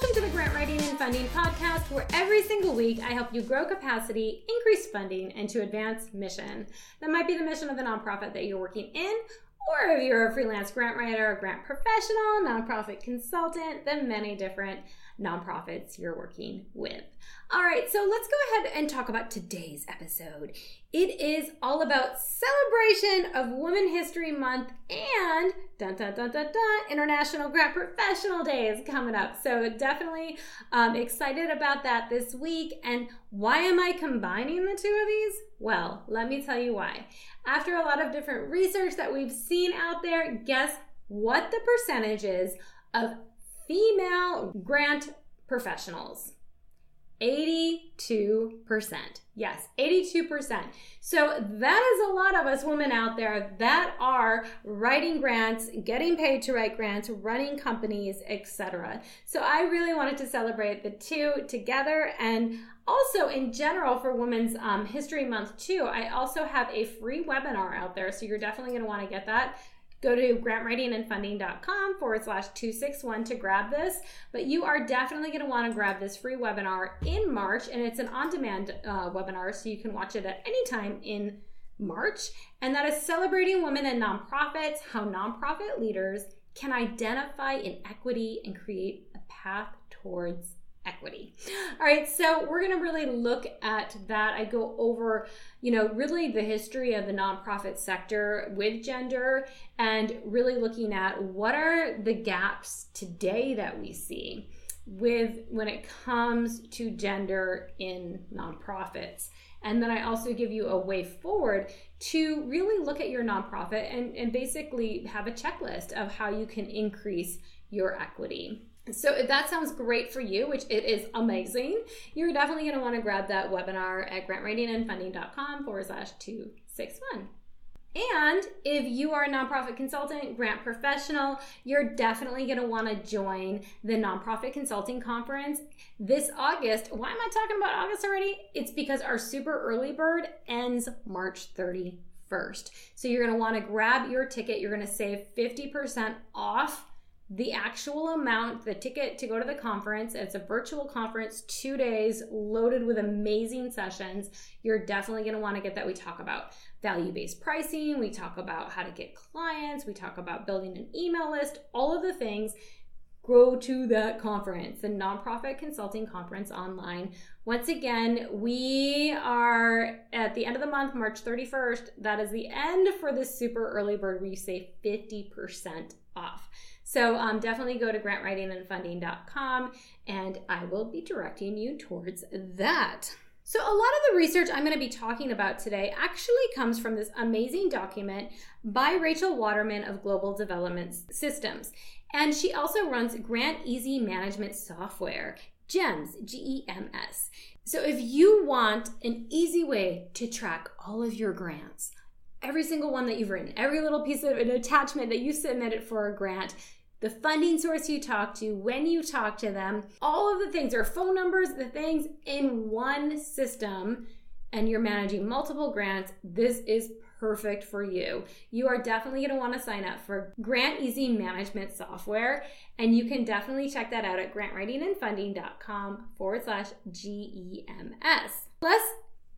welcome to the Grant Writing and Funding podcast, where every single week I help you grow capacity, increase funding, and to advance mission. That might be the mission of the nonprofit that you're working in, or if you're a freelance grant writer, a grant professional, nonprofit consultant, the many different nonprofits you're working with. All right, so let's go ahead and talk about today's episode. It is all about celebration of Women History Month and dun dun dun dun dun International Grant Professional Day is coming up. So definitely um, excited about that this week. And why am I combining the two of these? Well, let me tell you why. After a lot of different research that we've seen out there, guess what the percentage is of female grant professionals. 82%. Yes, 82%. So that is a lot of us women out there that are writing grants, getting paid to write grants, running companies, etc. So I really wanted to celebrate the two together and also in general for Women's um, History Month too. I also have a free webinar out there, so you're definitely going to want to get that Go to grantwritingandfunding.com forward slash 261 to grab this. But you are definitely going to want to grab this free webinar in March, and it's an on demand uh, webinar, so you can watch it at any time in March. And that is celebrating women in nonprofits, how nonprofit leaders can identify inequity and create a path towards equity. All right, so we're going to really look at that. I go over, you know, really the history of the nonprofit sector with gender and really looking at what are the gaps today that we see with when it comes to gender in nonprofits. And then I also give you a way forward to really look at your nonprofit and, and basically have a checklist of how you can increase your equity. So if that sounds great for you, which it is amazing, you're definitely going to want to grab that webinar at grantwritingandfunding.com forward slash 261. And if you are a nonprofit consultant, grant professional, you're definitely going to want to join the Nonprofit Consulting Conference this August. Why am I talking about August already? It's because our super early bird ends March 31st. So you're going to want to grab your ticket. You're going to save 50% off the actual amount, the ticket to go to the conference. It's a virtual conference, two days, loaded with amazing sessions. You're definitely going to want to get that. We talk about value based pricing, we talk about how to get clients, we talk about building an email list, all of the things. Go to that conference, the Nonprofit Consulting Conference online. Once again, we are at the end of the month, March 31st. That is the end for this super early bird where you save 50% off. So um, definitely go to grantwritingandfunding.com and I will be directing you towards that. So, a lot of the research I'm going to be talking about today actually comes from this amazing document by Rachel Waterman of Global Development Systems. And she also runs Grant Easy Management Software, GEMS, G E M S. So, if you want an easy way to track all of your grants, every single one that you've written, every little piece of an attachment that you submitted for a grant, the funding source you talk to, when you talk to them, all of the things, or phone numbers, the things in one system, and you're managing multiple grants, this is perfect for you. You are definitely going to want to sign up for Grant Easy Management Software, and you can definitely check that out at grantwritingandfunding.com forward slash GEMS. Plus,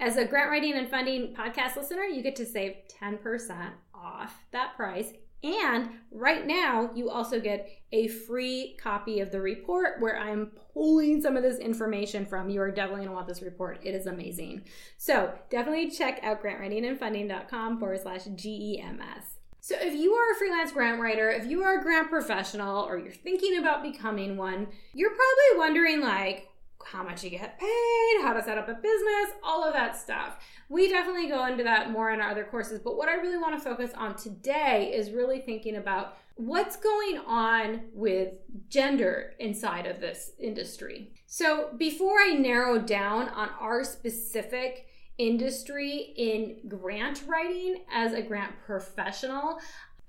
as a grant writing and funding podcast listener, you get to save 10% off that price and right now, you also get a free copy of the report where I'm pulling some of this information from. You are definitely going to want this report. It is amazing. So definitely check out grantwritingandfunding.com forward slash GEMS. So if you are a freelance grant writer, if you are a grant professional, or you're thinking about becoming one, you're probably wondering like, how much you get paid, how to set up a business, all of that stuff. We definitely go into that more in our other courses, but what I really want to focus on today is really thinking about what's going on with gender inside of this industry. So, before I narrow down on our specific industry in grant writing as a grant professional,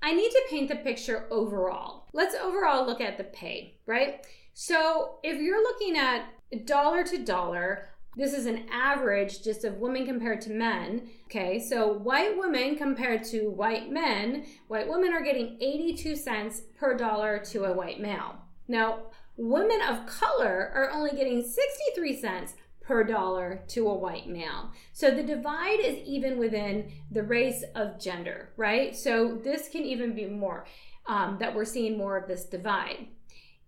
I need to paint the picture overall. Let's overall look at the pay, right? So, if you're looking at dollar to dollar, this is an average just of women compared to men. Okay, so white women compared to white men, white women are getting 82 cents per dollar to a white male. Now, women of color are only getting 63 cents per dollar to a white male. So the divide is even within the race of gender, right? So this can even be more um, that we're seeing more of this divide.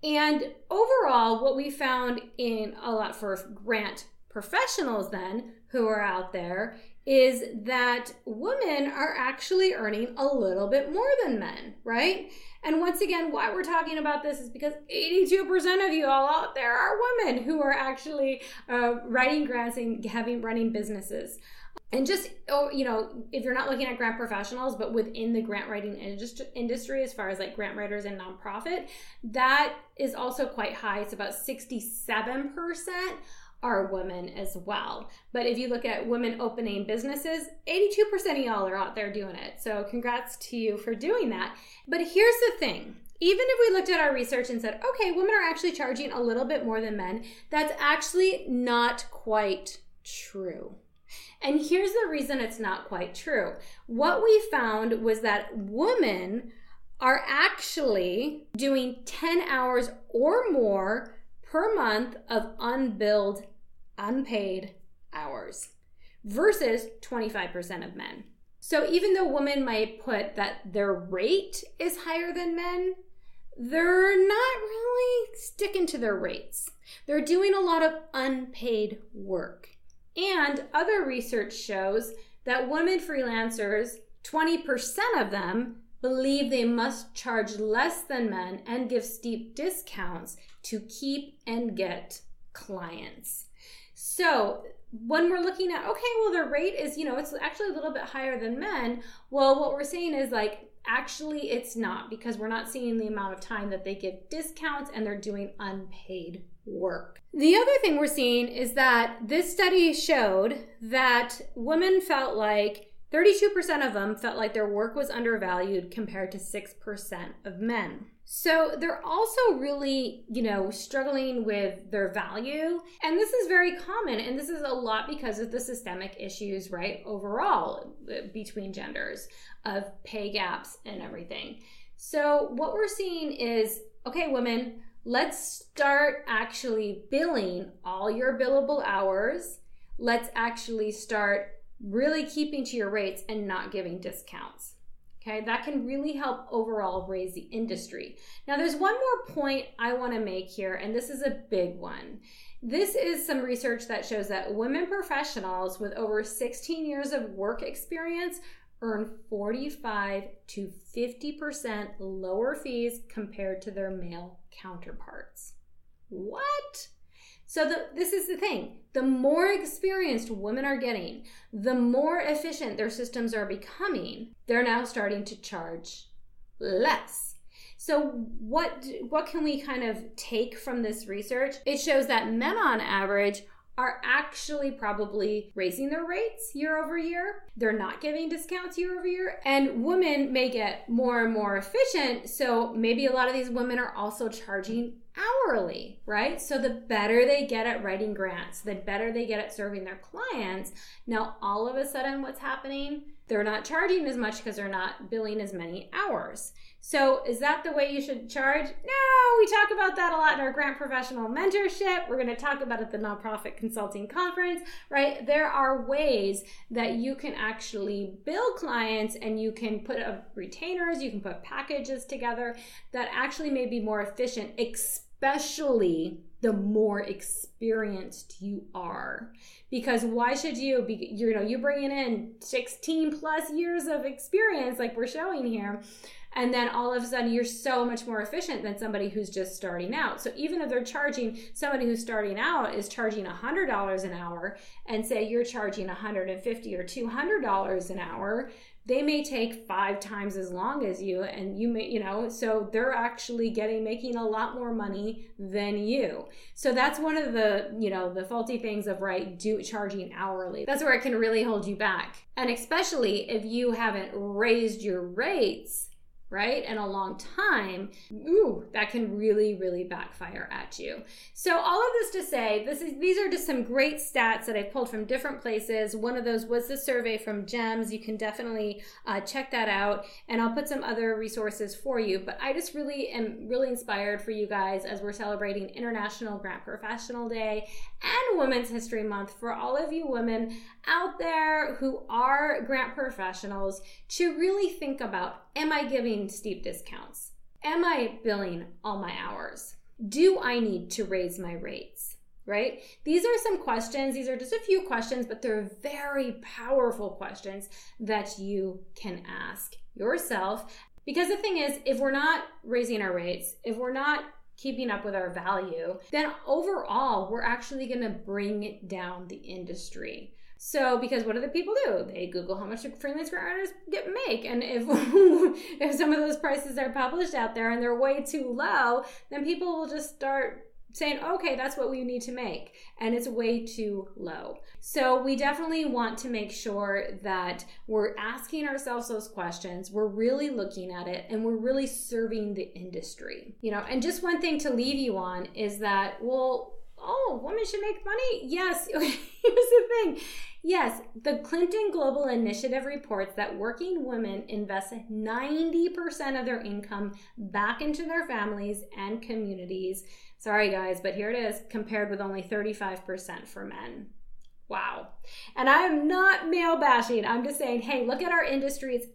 And overall, what we found in a lot for grant professionals then who are out there is that women are actually earning a little bit more than men, right? And once again, why we're talking about this is because 82% of you all out there are women who are actually uh, writing grants and having running businesses. And just, oh, you know, if you're not looking at grant professionals, but within the grant writing industry, as far as like grant writers and nonprofit, that is also quite high. It's about 67% are women as well. But if you look at women opening businesses, 82% of y'all are out there doing it. So congrats to you for doing that. But here's the thing. Even if we looked at our research and said, okay, women are actually charging a little bit more than men, that's actually not quite true. And here's the reason it's not quite true. What we found was that women are actually doing 10 hours or more per month of unbilled unpaid hours versus 25% of men. So even though women might put that their rate is higher than men, they're not really sticking to their rates. They're doing a lot of unpaid work. And other research shows that women freelancers, 20% of them, believe they must charge less than men and give steep discounts to keep and get clients. So when we're looking at, okay, well, their rate is, you know, it's actually a little bit higher than men. Well, what we're saying is like, actually, it's not because we're not seeing the amount of time that they give discounts and they're doing unpaid work. The other thing we're seeing is that this study showed that women felt like 32% of them felt like their work was undervalued compared to 6% of men. So they're also really, you know, struggling with their value. And this is very common. And this is a lot because of the systemic issues, right, overall uh, between genders of pay gaps and everything. So what we're seeing is okay, women, let's start actually billing all your billable hours. Let's actually start really keeping to your rates and not giving discounts. Okay, that can really help overall raise the industry. Now, there's one more point I want to make here, and this is a big one. This is some research that shows that women professionals with over 16 years of work experience earn 45 to 50% lower fees compared to their male counterparts. What? So the, this is the thing. The more experienced women are getting, the more efficient their systems are becoming. They're now starting to charge less. So what what can we kind of take from this research? It shows that men on average are actually probably raising their rates year over year. They're not giving discounts year over year. And women may get more and more efficient. So maybe a lot of these women are also charging hourly, right? So the better they get at writing grants, the better they get at serving their clients. Now, all of a sudden, what's happening? They're not charging as much because they're not billing as many hours. So, is that the way you should charge? No, we talk about that a lot in our grant professional mentorship. We're going to talk about it at the nonprofit consulting conference, right? There are ways that you can actually bill clients and you can put up retainers, you can put packages together that actually may be more efficient, especially the more experienced you are. Because why should you be, you know, you bringing in 16 plus years of experience, like we're showing here, and then all of a sudden you're so much more efficient than somebody who's just starting out. So even if they're charging, somebody who's starting out is charging $100 an hour, and say you're charging 150 or $200 an hour, they may take five times as long as you and you may you know so they're actually getting making a lot more money than you so that's one of the you know the faulty things of right do charging hourly. That's where it can really hold you back. And especially if you haven't raised your rates right? And a long time, ooh, that can really, really backfire at you. So all of this to say, this is these are just some great stats that I pulled from different places. One of those was the survey from GEMS. You can definitely uh, check that out, and I'll put some other resources for you. But I just really am really inspired for you guys as we're celebrating International Grant Professional Day and Women's History Month for all of you women out there who are grant professionals to really think about am I giving steep discounts? Am I billing all my hours? Do I need to raise my rates? Right? These are some questions. These are just a few questions, but they're very powerful questions that you can ask yourself. Because the thing is, if we're not raising our rates, if we're not keeping up with our value, then overall, we're actually going to bring down the industry. So, because what do the people do? They Google how much freelance grant writers get make, and if if some of those prices are published out there and they're way too low, then people will just start saying, okay, that's what we need to make, and it's way too low. So, we definitely want to make sure that we're asking ourselves those questions, we're really looking at it, and we're really serving the industry. You know, and just one thing to leave you on is that, well, oh, women should make money? Yes. Here's the thing Yes, the Clinton Global Initiative reports that working women invest 90% of their income back into their families and communities. Sorry, guys, but here it is compared with only 35% for men. Wow. And I am not male bashing. I'm just saying, hey, look at our industry. It's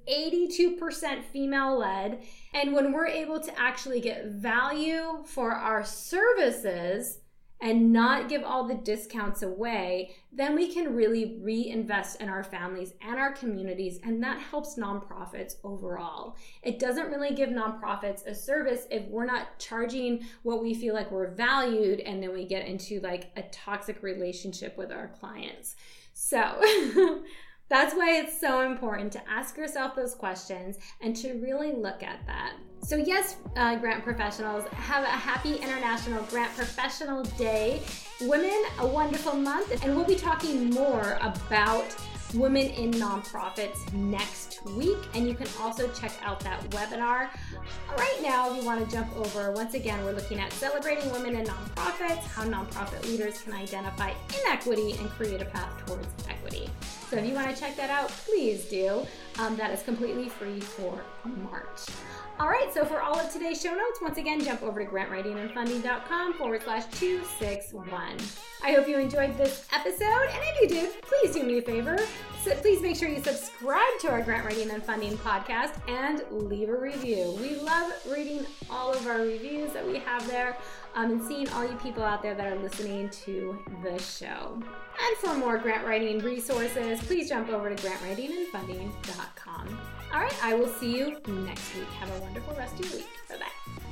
82% female led. And when we're able to actually get value for our services, and not give all the discounts away, then we can really reinvest in our families and our communities, and that helps nonprofits overall. It doesn't really give nonprofits a service if we're not charging what we feel like we're valued, and then we get into like a toxic relationship with our clients. So, That's why it's so important to ask yourself those questions and to really look at that. So, yes, uh, grant professionals, have a happy International Grant Professional Day. Women, a wonderful month, and we'll be talking more about women in nonprofits next week. And you can also check out that webinar. Right now, if you want to jump over, once again, we're looking at celebrating women in nonprofits, how nonprofit leaders can identify inequity and create a path towards equity. So if you want to check that out, please do. Um, that is completely free for March. All right, so for all of today's show notes, once again, jump over to grantwritingandfunding.com forward slash 261. I hope you enjoyed this episode, and if you did, please do me a favor. So please make sure you subscribe to our Grant Writing and Funding podcast and leave a review. We love reading all of our reviews that we have there um, and seeing all you people out there that are listening to the show. And for more grant writing resources, please jump over to grantwritingandfunding.com. All right, I will see you next week. Have a wonderful rest of your week. Bye bye.